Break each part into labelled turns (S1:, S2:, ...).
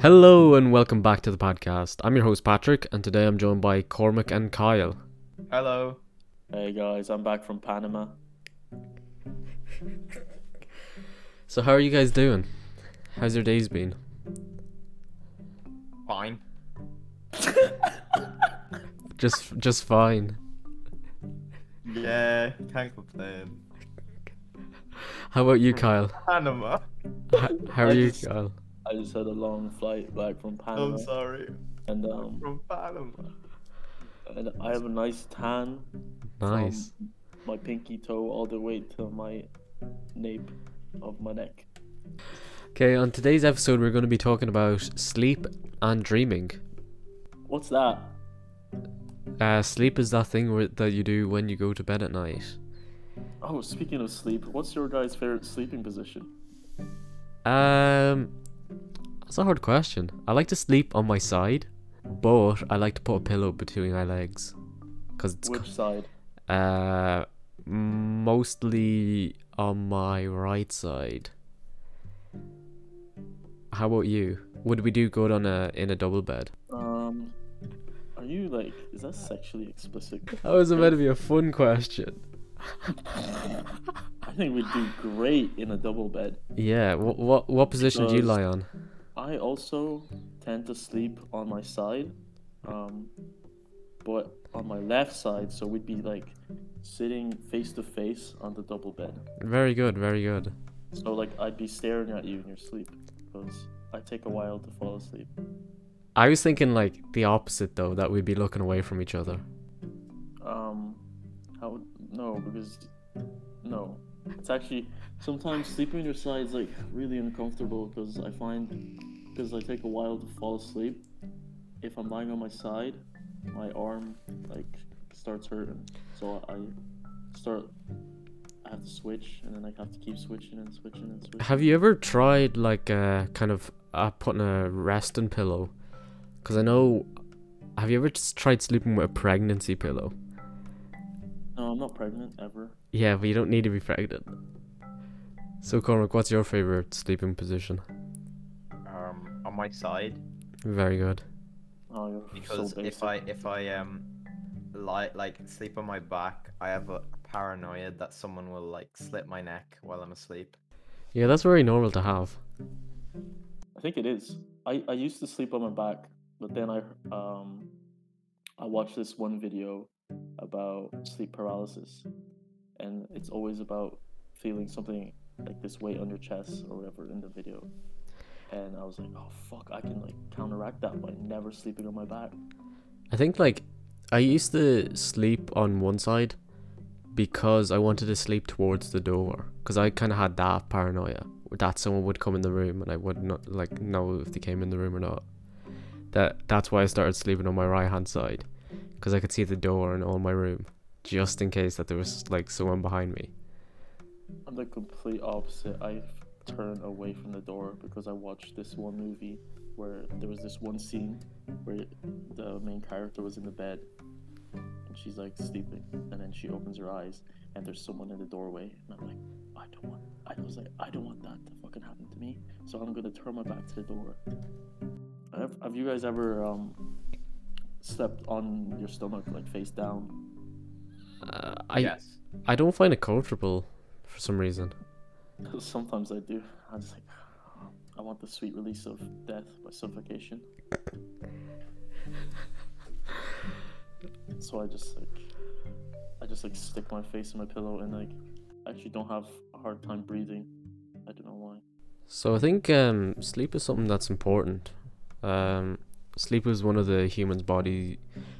S1: Hello and welcome back to the PadCast. I'm your host Patrick, and today I'm joined by Cormac and Kyle.
S2: Hello.
S3: Hey guys, I'm back from Panama.
S1: So how are you guys doing? How's your days been?
S2: Fine.
S1: Just just fine.
S2: Yeah, can't complain.
S1: How about you, Kyle?
S2: Panama.
S1: H- how are
S3: I
S1: you, Kyle?
S3: I just had a long flight back from Panama,
S2: I'm sorry.
S3: and um,
S2: From Panama.
S3: and I have a nice tan
S1: Nice.
S3: my pinky toe all the way to my nape of my neck.
S1: Okay, on today's episode we're going to be talking about sleep and dreaming.
S3: What's that?
S1: Uh, sleep is that thing where, that you do when you go to bed at night.
S3: Oh, speaking of sleep, what's your guys' favorite sleeping position?
S1: Um, that's a hard question. I like to sleep on my side, but I like to put a pillow between my legs, cause it's
S3: Which side?
S1: Uh, mostly on my right side. How about you? Would we do good on a in a double bed?
S3: Um, are you like? Is that sexually explicit?
S1: That was meant to be a fun question.
S3: I think we'd do great in a double bed.
S1: Yeah. What what what position do you lie on?
S3: I also tend to sleep on my side, um, but on my left side, so we'd be like sitting face to face on the double bed.
S1: Very good. Very good.
S3: So like I'd be staring at you in your sleep because I take a while to fall asleep.
S1: I was thinking like the opposite though, that we'd be looking away from each other.
S3: No because no, it's actually sometimes sleeping on your side is like really uncomfortable because I find because I take a while to fall asleep. If I'm lying on my side, my arm like starts hurting, so I start. I have to switch, and then I have to keep switching and switching and switching.
S1: Have you ever tried like uh kind of uh, putting a resting pillow? Cause I know. Have you ever just tried sleeping with a pregnancy pillow?
S3: No, I'm not pregnant ever.
S1: Yeah, but you don't need to be pregnant. So Cormac, what's your favorite sleeping position?
S2: Um, on my side
S1: Very good.
S3: Oh, you're
S2: because
S3: so
S2: if. I if I um lie like sleep on my back, I have a paranoia that someone will like slit my neck while I'm asleep.
S1: Yeah, that's very normal to have.
S3: I think it is. I, I used to sleep on my back, but then I um I watched this one video about sleep paralysis, and it's always about feeling something like this weight on your chest or whatever in the video. And I was like, oh fuck, I can like counteract that by never sleeping on my back.
S1: I think like I used to sleep on one side because I wanted to sleep towards the door because I kind of had that paranoia that someone would come in the room and I would not like know if they came in the room or not. That that's why I started sleeping on my right hand side because I could see the door and all my room just in case that there was like someone behind me.
S3: I'm the complete opposite. I turn away from the door because I watched this one movie where there was this one scene where the main character was in the bed and she's like sleeping and then she opens her eyes and there's someone in the doorway and I'm like, I don't want I was like, I don't want that to fucking happen to me. So I'm gonna turn my back to the door. Have, have you guys ever um slept on your stomach like face down?
S1: Uh, I
S2: yes.
S1: I don't find it comfortable for some reason.
S3: Sometimes I do. I just like I want the sweet release of death by suffocation. so I just like I just like stick my face in my pillow and like I actually don't have a hard time breathing. I don't know why.
S1: So I think um, sleep is something that's important. Um, sleep is one of the human's body,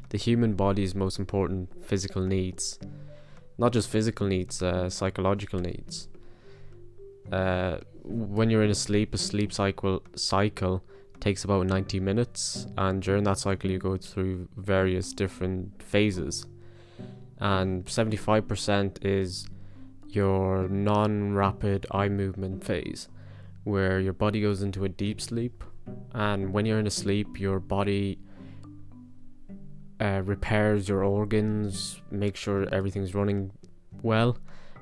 S1: the human body's most important physical needs. Not just physical needs, uh, psychological needs. Uh, when you're in a sleep, a sleep cycle cycle takes about 90 minutes, and during that cycle you go through various different phases. And 75% is your non-rapid eye movement phase where your body goes into a deep sleep and when you're in a sleep your body uh, repairs your organs make sure everything's running well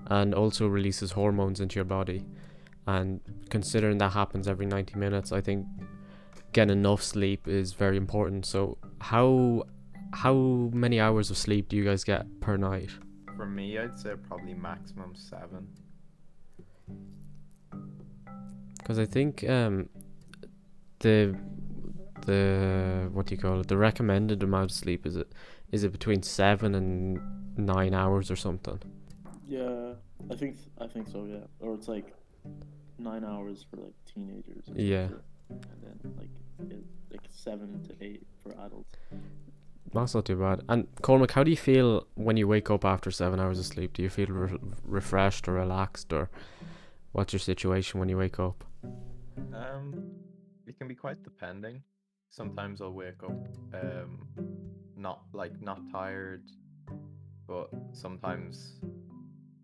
S1: and also releases hormones into your body and considering that happens every 90 minutes i think getting enough sleep is very important. So how how many hours of sleep do you guys get per night?
S2: For me, I'd say probably maximum seven.
S1: Because I think um the the what do you call it? The recommended amount of sleep is it is it between seven and nine hours or something?
S3: Yeah, I think I think so. Yeah, or it's like nine hours for like teenagers. or
S1: Yeah.
S3: and then like it, like seven to eight for adults.
S1: That's not too bad. And Cormac, how do you feel when you wake up after seven hours of sleep? Do you feel re- refreshed or relaxed, or what's your situation when you wake up?
S2: Um, it can be quite depending. Sometimes I'll wake up, um, not like not tired, but sometimes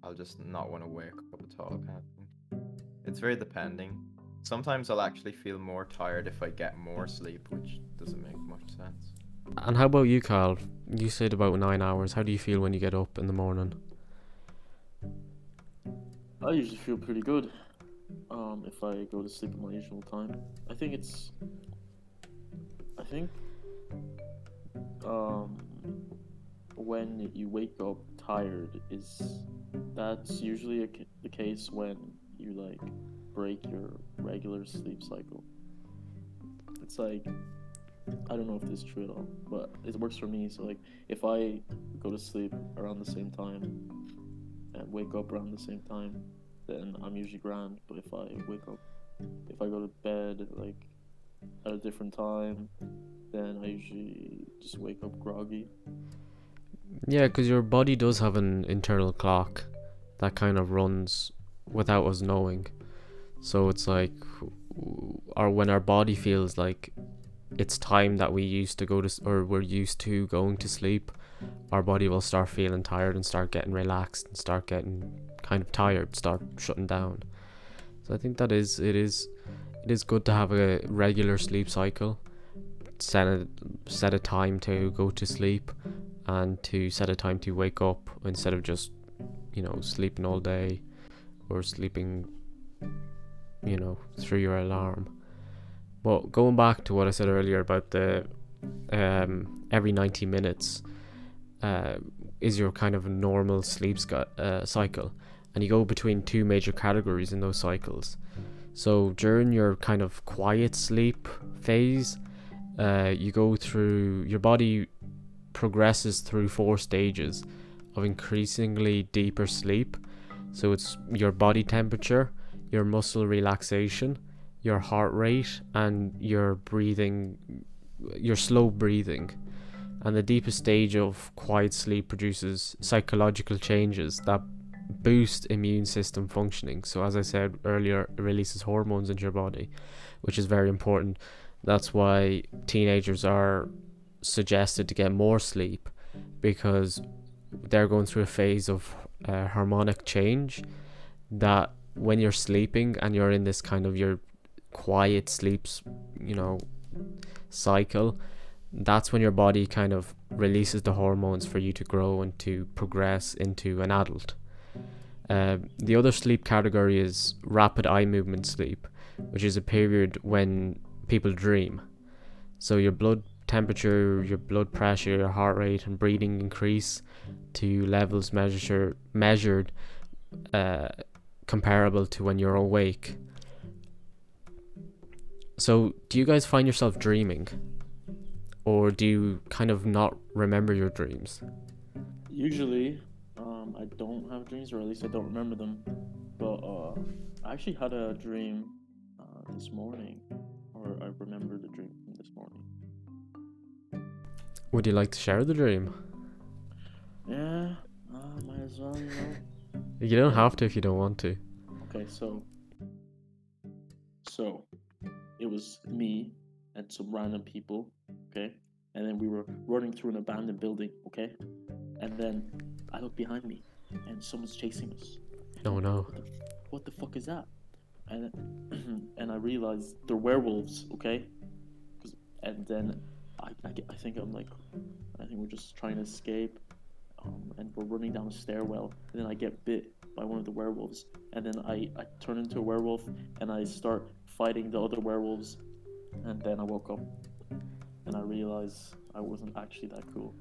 S2: I'll just not want to wake up at all, kind of thing. It's very depending. Sometimes I'll actually feel more tired if I get more sleep, which doesn't make much sense.
S1: And how about you, Kyle? You said about nine hours. How do you feel when you get up in the morning?
S3: I usually feel pretty good. Um, if I go to sleep at my usual time, I think it's. I think. Um, when you wake up tired is that's usually a, the case when you like break your regular sleep cycle. It's like I don't know if this is true at all, but it works for me. So like if I go to sleep around the same time and wake up around the same time, then I'm usually grand. But if I wake up, if I go to bed like at a different time, then I usually just wake up groggy.
S1: Yeah, because your body does have an internal clock that kind of runs without us knowing. So it's like, or when our body feels like it's time that we used to go to, or we're used to going to sleep, our body will start feeling tired and start getting relaxed and start getting kind of tired, start shutting down. So I think that is, it is, it is good to have a regular sleep cycle. Set a set a time to go to sleep and to set a time to wake up instead of just you know sleeping all day or sleeping you know through your alarm but going back to what i said earlier about the um every 90 minutes uh is your kind of normal sleep uh, cycle and you go between two major categories in those cycles so during your kind of quiet sleep phase uh, you go through your body progresses through four stages of increasingly deeper sleep. So it's your body temperature, your muscle relaxation, your heart rate, and your breathing, your slow breathing. And the deepest stage of quiet sleep produces psychological changes that boost immune system functioning. So, as I said earlier, it releases hormones into your body, which is very important. That's why teenagers are suggested to get more sleep because they're going through a phase of uh, harmonic change that when you're sleeping and you're in this kind of your quiet sleeps you know cycle that's when your body kind of releases the hormones for you to grow and to progress into an adult uh, the other sleep category is rapid eye movement sleep which is a period when people dream so your blood temperature, your blood pressure, your heart rate, and breathing increase to levels measure, measured uh, comparable to when you're awake. So, do you guys find yourself dreaming? Or do you kind of not remember your dreams?
S3: Usually, um, I don't have dreams, or at least I don't remember them. But uh, I actually had a dream uh, this morning, or I remember the dream from this morning.
S1: Would you like to share the dream?
S3: Yeah, uh, might as well, you know.
S1: You don't have to if you don't want to.
S3: Okay, so so it was me and some random people, okay? And then we were running through an abandoned building, okay? And then I look behind me and someone's chasing us.
S1: Oh no.
S3: What the, what the fuck is that? And and I realized they're werewolves, okay? And then I, I, I think I'm like, I think we're just trying to escape. Um, and we're running down a stairwell. And then I get bit by one of the werewolves. And then I, I turn into a werewolf and I start fighting the other werewolves. and then I woke up and I realized I wasn't actually that cool.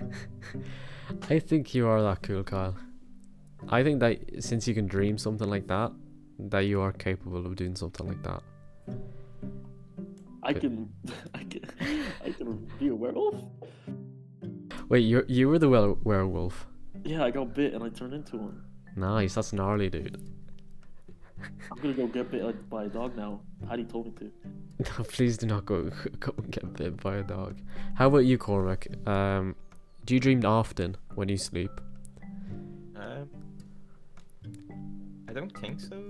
S1: I think you are that cool, Kyle. I think that since you can dream something like that, that you are capable of doing something like that.
S3: I can, I can, I can be a werewolf.
S1: Wait, you you were the wel- werewolf.
S3: Yeah, I got bit and I turned into one.
S1: Nice, that's gnarly, dude.
S3: I'm gonna go get bit like, by a dog now. Paddy told me to.
S1: No, please do not go go and get bit by a dog. How about you, Cormac? Um, do you dream often when you sleep?
S2: Um, I don't think so.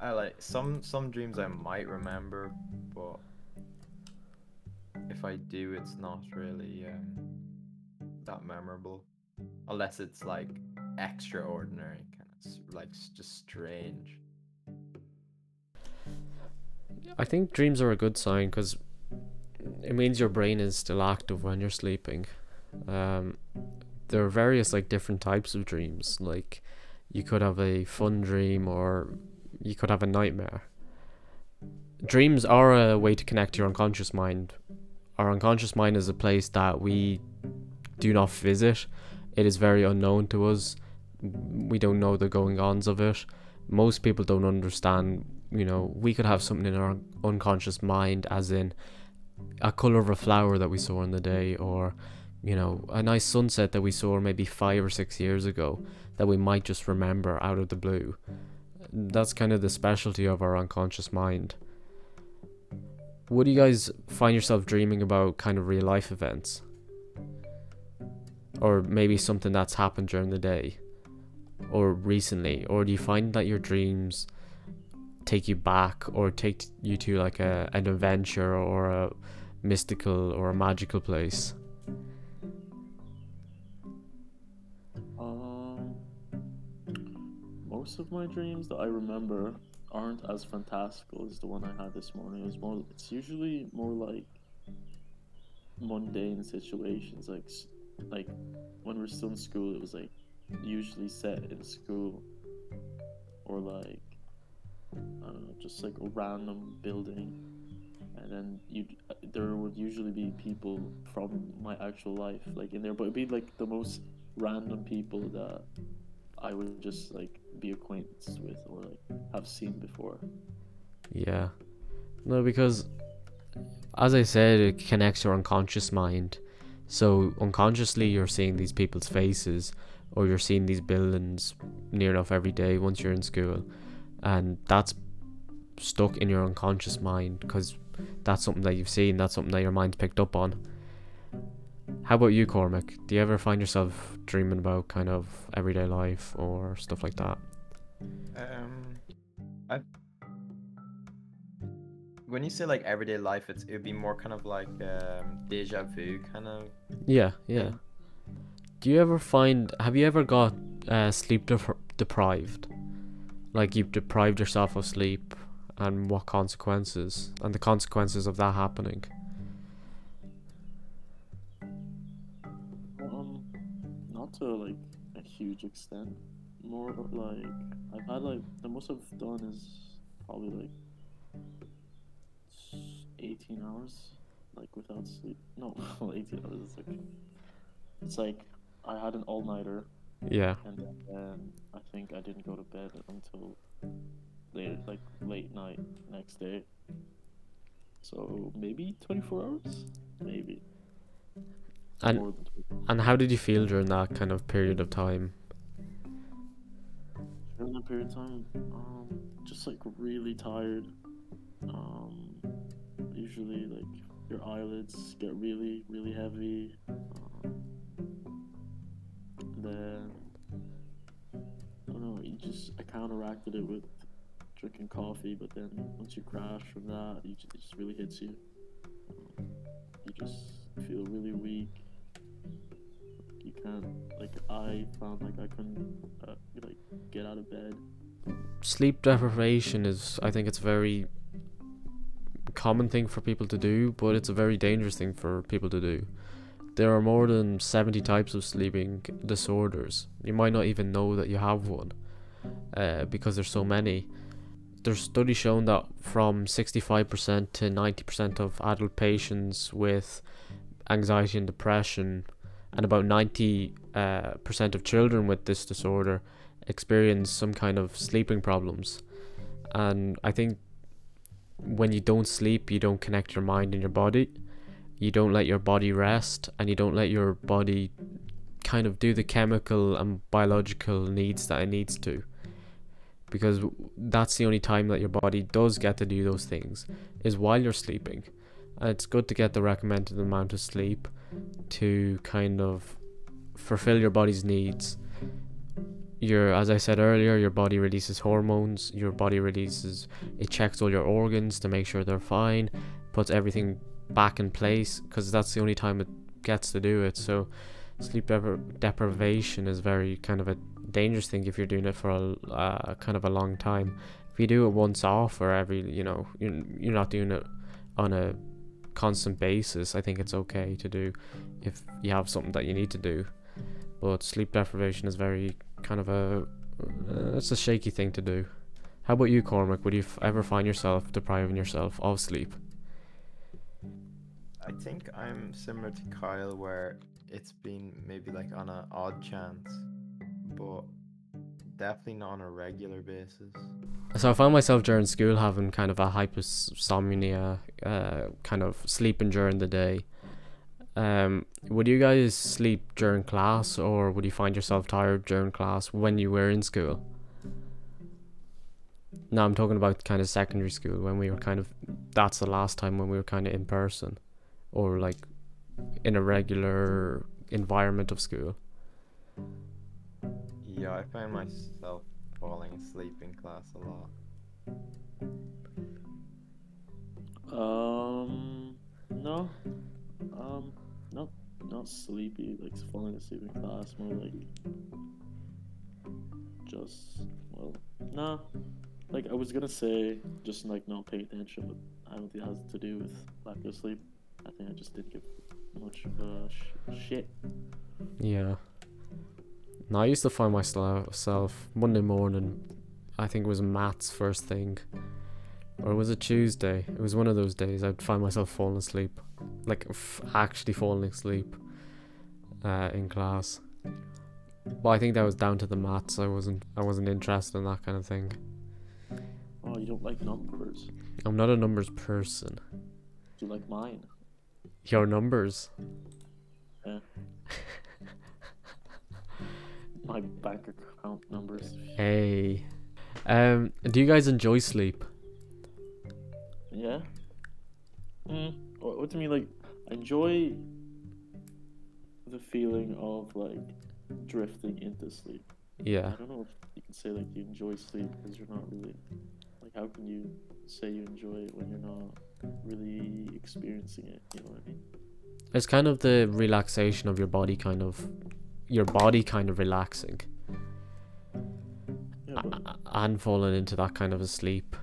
S2: I like some some dreams I might remember, but if I do, it's not really um, that memorable, unless it's like extraordinary, kind of s- like just strange.
S1: I think dreams are a good sign because it means your brain is still active when you're sleeping. Um, there are various like different types of dreams. Like you could have a fun dream or you could have a nightmare. Dreams are a way to connect your unconscious mind. Our unconscious mind is a place that we do not visit. It is very unknown to us. We don't know the going ons of it. Most people don't understand you know, we could have something in our unconscious mind, as in a color of a flower that we saw in the day, or you know, a nice sunset that we saw maybe five or six years ago that we might just remember out of the blue. That's kind of the specialty of our unconscious mind. Would you guys find yourself dreaming about kind of real life events? Or maybe something that's happened during the day? Or recently? Or do you find that your dreams take you back or take you to like a an adventure or a mystical or a magical place.
S3: Um, most of my dreams that I remember aren't as fantastical as the one I had this morning. It was more. It's usually more like mundane situations, like like when we're still in school. It was like usually set in school, or like I don't know, just like a random building, and then you there would usually be people from my actual life like in there, but it'd be like the most random people that I would just like be acquainted with or like have seen before.
S1: Yeah. No, because as I said, it connects your unconscious mind. So unconsciously you're seeing these people's faces or you're seeing these buildings near enough every day once you're in school. And that's stuck in your unconscious mind because that's something that you've seen, that's something that your mind's picked up on. How about you, Cormac? Do you ever find yourself dreaming about kind of everyday life or stuff like that?
S2: Um, I. When you say like everyday life, it's it'd be more kind of like um, deja vu kind of.
S1: Yeah, yeah. Do you ever find? Have you ever got uh, sleep dep- deprived? Like you've deprived yourself of sleep, and what consequences? And the consequences of that happening.
S3: Um, not to like a huge extent. More like I've had like the most I've done is probably like eighteen hours, like without sleep. No, eighteen hours. It's like it's like I had an all nighter,
S1: Yeah.
S3: and then I think I didn't go to bed until late, like late night next day. So maybe twenty four hours, maybe.
S1: And
S3: 24
S1: and how did you feel during that kind of period of time?
S3: during that period of time, um, just like really tired. Um, usually like your eyelids get really, really heavy. Um, then I don't know. You just I counteracted it with drinking coffee, but then once you crash from that, you just, it just really hits you. You just feel really weak. You can't like I found like I couldn't uh, like get out of bed.
S1: Sleep deprivation is, I think, it's a very common thing for people to do, but it's a very dangerous thing for people to do. There are more than 70 types of sleeping disorders. You might not even know that you have one uh, because there's so many. there's studies showing that from 65% to 90% of adult patients with anxiety and depression and about 90 uh, percent of children with this disorder experience some kind of sleeping problems and i think when you don't sleep you don't connect your mind and your body you don't let your body rest and you don't let your body kind of do the chemical and biological needs that it needs to. Because that's the only time that your body does get to do those things is while you're sleeping. And it's good to get the recommended amount of sleep to kind of fulfill your body's needs. Your as i said earlier your body releases hormones your body releases it checks all your organs to make sure they're fine puts everything back in place because that's the only time it gets to do it. So sleep depri- deprivation is very kind of a dangerous thing if you're doing it for a uh, kind of a long time. If you do it once off or every you know you're, you're not doing it on a constant basis i think it's okay to do if you have something that you need to do. But sleep deprivation is very kind of a uh, it's a shaky thing to do. How about you cormac? Would you f- ever find yourself depriving yourself of sleep
S2: I think I'm similar to Kyle, where it's been maybe like on an odd chance, but definitely not on a regular basis.
S1: So I found myself during school having kind of a hypersomnia, uh, kind of sleeping during the day. Um, would you guys sleep during class, or would you find yourself tired during class when you were in school? No, I'm talking about kind of secondary school when we were kind of. That's the last time when we were kind of in person, or like in a regular environment of school.
S2: Yeah, I find myself falling asleep in class a lot.
S3: Um, no, um, not not sleepy, like falling asleep in class. More like just well, nah. Like I was gonna say, just like not paying attention, but I don't think it has to do with lack of sleep. I think I just didn't give much of a sh- shit.
S1: Yeah. Now I used to find myself Monday morning. I think it was maths first thing, or was it Tuesday? It was one of those days. I'd find myself falling asleep, like f- actually falling asleep, uh, in class. Well, I think that was down to the maths. I wasn't. I wasn't interested in that kind of thing.
S3: Oh, you don't like numbers?
S1: I'm not a numbers person.
S3: Do you like mine?
S1: Your numbers.
S3: Yeah. My bank account numbers.
S1: Hey. Um. Do you guys enjoy sleep?
S3: Yeah. Mm. What, what do you mean? Like, enjoy the feeling of like drifting into sleep.
S1: Yeah.
S3: I don't know if you can say like you enjoy sleep because you're not really like how can you say you enjoy it when you're not really experiencing it? You know what I mean?
S1: It's kind of the relaxation of your body, kind of. Your body kind of relaxing
S3: Yeah, but,
S1: and falling into that kind of a sleep.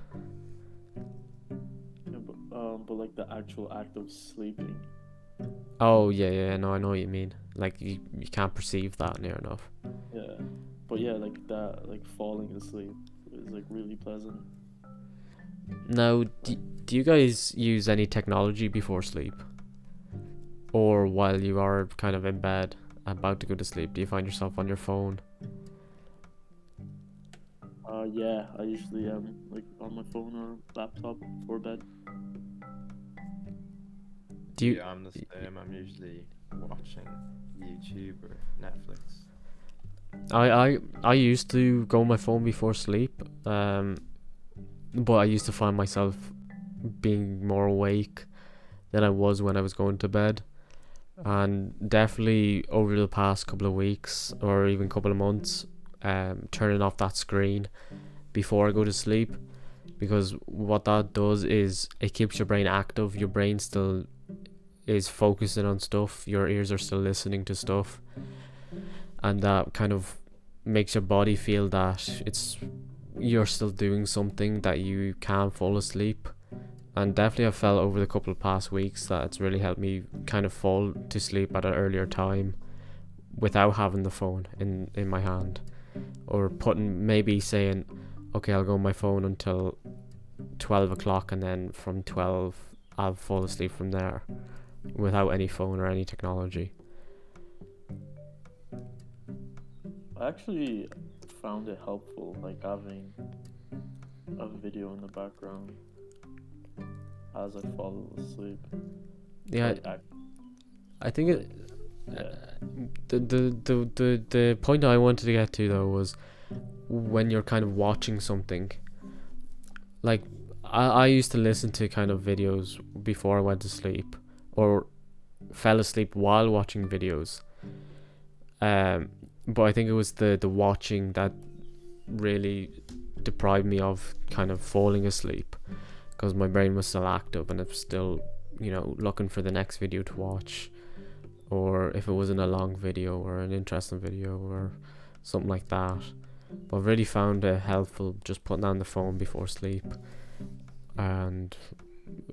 S3: yeah, but, um, but like the actual act of sleeping.
S1: Oh yeah, yeah, no, I know what you mean. Like you, you can't perceive that near enough.
S3: Yeah, but yeah, like that, like falling asleep is like really pleasant.
S1: Now, do, do you guys use any technology before sleep, or while you are kind of in bed about to go to sleep? Do you find yourself on your phone?
S3: Uh, yeah, I usually am like on my phone or laptop before bed.
S1: Do you?
S2: yeah, I'm the same. I'm usually watching YouTube or Netflix.
S1: I I I used to go on my phone before sleep. Um, but I used to find myself being more awake than I was when I was going to bed. And definitely over the past couple of weeks or even couple of months, um, turning off that screen before I go to sleep, because what that does is it keeps your brain active. Your brain still is focusing on stuff. Your ears are still listening to stuff, and that kind of makes your body feel that it's you're still doing something that you can't fall asleep and definitely I've felt over the couple of past weeks that it's really helped me kind of fall to sleep at an earlier time without having the phone in in my hand or putting maybe saying okay I'll go on my phone until twelve o'clock, and then from twelve I'll fall asleep from there, without any phone or any technology.
S3: I actually found it helpful, like having a video in the background as I fall asleep.
S1: Yeah,
S3: Like, I,
S1: I think it.
S3: yeah.
S1: the, the the the the point I wanted to get to though was when you're kind of watching something. Like I I used to listen to kind of videos before I went to sleep, or fell asleep while watching videos. Um, but I think it was the the watching that really deprived me of kind of falling asleep, because my brain was still active and it was still you know looking for the next video to watch or if it wasn't a long video or an interesting video or something like that. But I've really found it helpful just putting down the phone before sleep, and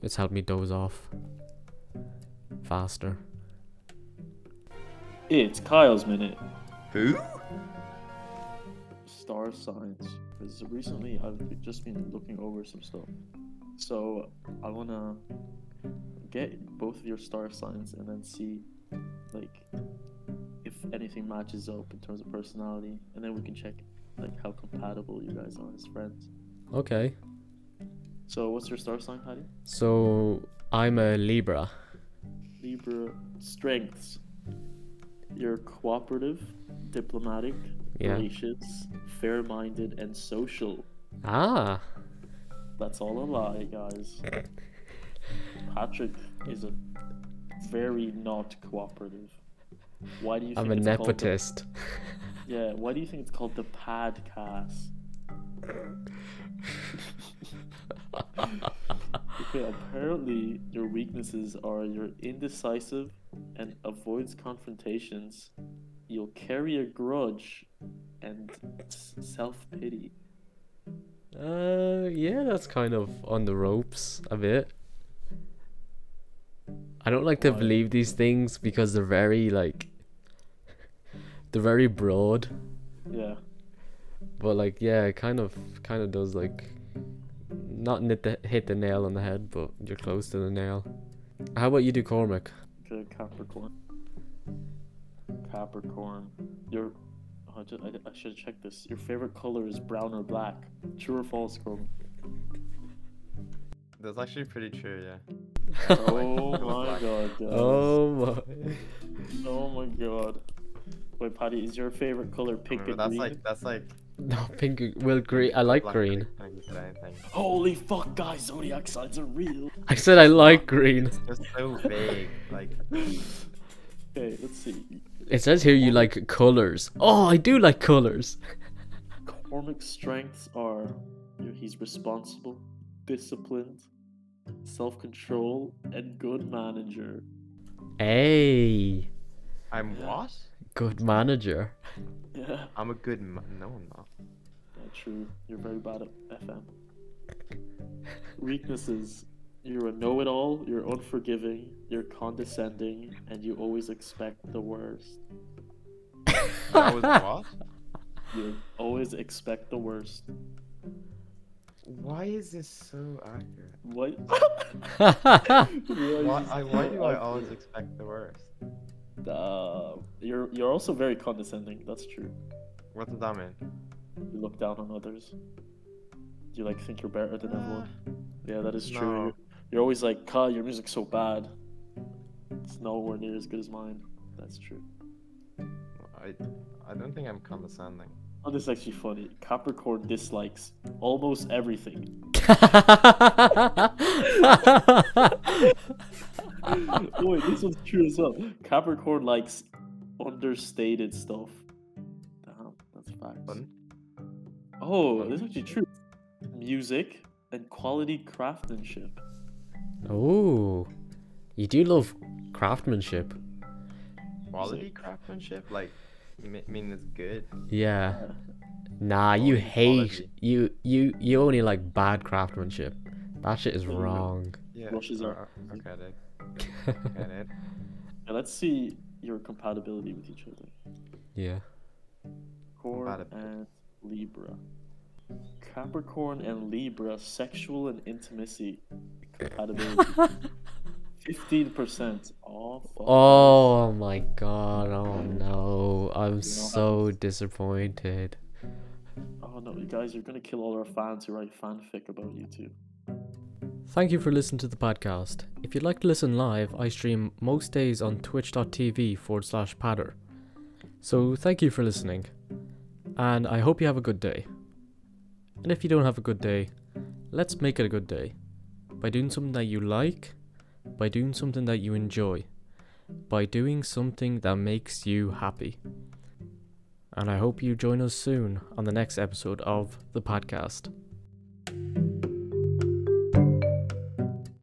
S1: it's helped me doze off faster.
S3: It's Kyle's minute.
S2: Who?
S3: Star signs. Because recently I've just been looking over some stuff. So I wanna get both of your star signs and then see like if anything matches up in terms of personality and then we can check like how compatible you guys are as friends.
S1: Okay,
S3: So what's your star sign, Patty?
S1: so I'm a Libra.
S3: Libra strengths. You're cooperative, diplomatic,
S1: Yeah.
S3: gracious, fair minded, and social.
S1: Ah,
S3: That's all a lie, guys. Patrick is a very not cooperative. Why do you think
S1: I'm a
S3: it's called the- yeah, why do you think it's called the PadCast? okay, apparently your weaknesses are you're indecisive and avoids confrontations. You'll carry a grudge and self pity.
S1: Uh, yeah, that's kind of on the ropes a bit. I don't like to believe these things because they're very like they're very broad.
S3: Yeah.
S1: But like, yeah, it kind of, kind of does like, not hit the hit the nail on the head, but you're close to the nail. How about you do Cormac?
S3: Okay, Capricorn. Capricorn. Your. I, ju- I, I should check this. Your favorite color is brown or black. True or false, Cormac?
S2: That's actually pretty true, yeah.
S3: Oh my god, guys.
S1: Oh my!
S3: Oh my god. Wait, Patty, is your favorite color pink
S2: Remember,
S3: and
S2: that's
S3: green?
S2: like that's like
S1: No pink. Well, green. I like
S2: black
S1: green.
S2: Thank you for anything.
S3: Holy fuck, guys! Zodiac signs are real.
S1: I said I like green.
S2: Just so vague. Like
S3: Okay, let's see.
S1: It says here you like colors. Oh, I do like colors.
S3: Cormac's strengths are you know, he's responsible, disciplined, self control, and good manager.
S1: Hey,
S2: I'm what?
S1: good manager.
S3: Yeah,
S2: I'm a good man. No, I'm not.
S3: yeah, true. You're very bad at FM. Weaknesses. You're a know it all, you're unforgiving, you're condescending, and you always expect the worst.
S2: That was what?
S3: You always expect the worst.
S2: Why is this so accurate?
S3: What?
S2: Why, I, why do I always expect the worst?
S3: Uh, you're you're also very condescending. That's true.
S2: What does that mean?
S3: You look down on others. You like think you're better than everyone. Yeah, that is true.
S2: No.
S3: You're, always like, "Kyle, your music's so bad. It's nowhere near as good as mine." That's true.
S2: I I don't think I'm condescending.
S3: Oh, this is actually funny. Capricorn dislikes almost everything. oh, wait, this one's true as well. Capricorn likes understated stuff. Damn, that's facts.
S2: Fun.
S3: Oh, this is actually true. Music and quality craftsmanship.
S1: Oh, you do love craftsmanship.
S2: Quality craftsmanship? Like, m- mean it's good?
S1: Yeah.
S3: Yeah.
S1: Nah, you hate
S2: quality.
S1: you you you only like bad craftsmanship. That shit is wrong.
S2: Yeah.
S3: Brushes are
S2: uh. Okay, dude. Okay, dude.
S3: Now let's see your compatibility with each other.
S1: Yeah.
S3: Core and Libra. Capricorn and Libra sexual and intimacy compatibility. Fifteen percent. Oh. fuck.
S1: Oh my god, oh no. I'm so disappointed.
S3: Oh no, you guys, you're gonna kill all our fans who write fanfic about you too.
S1: Thank you for listening to the PadCast. If you'd like to listen live, I stream most days on twitch.tv forward slash padder. So thank you for listening. And I hope you have a good day. And if you don't have a good day, let's make it a good day. By doing something that you like, by doing something that you enjoy, by doing something that makes you happy. And I hope you join us soon on the next episode of the PadCast.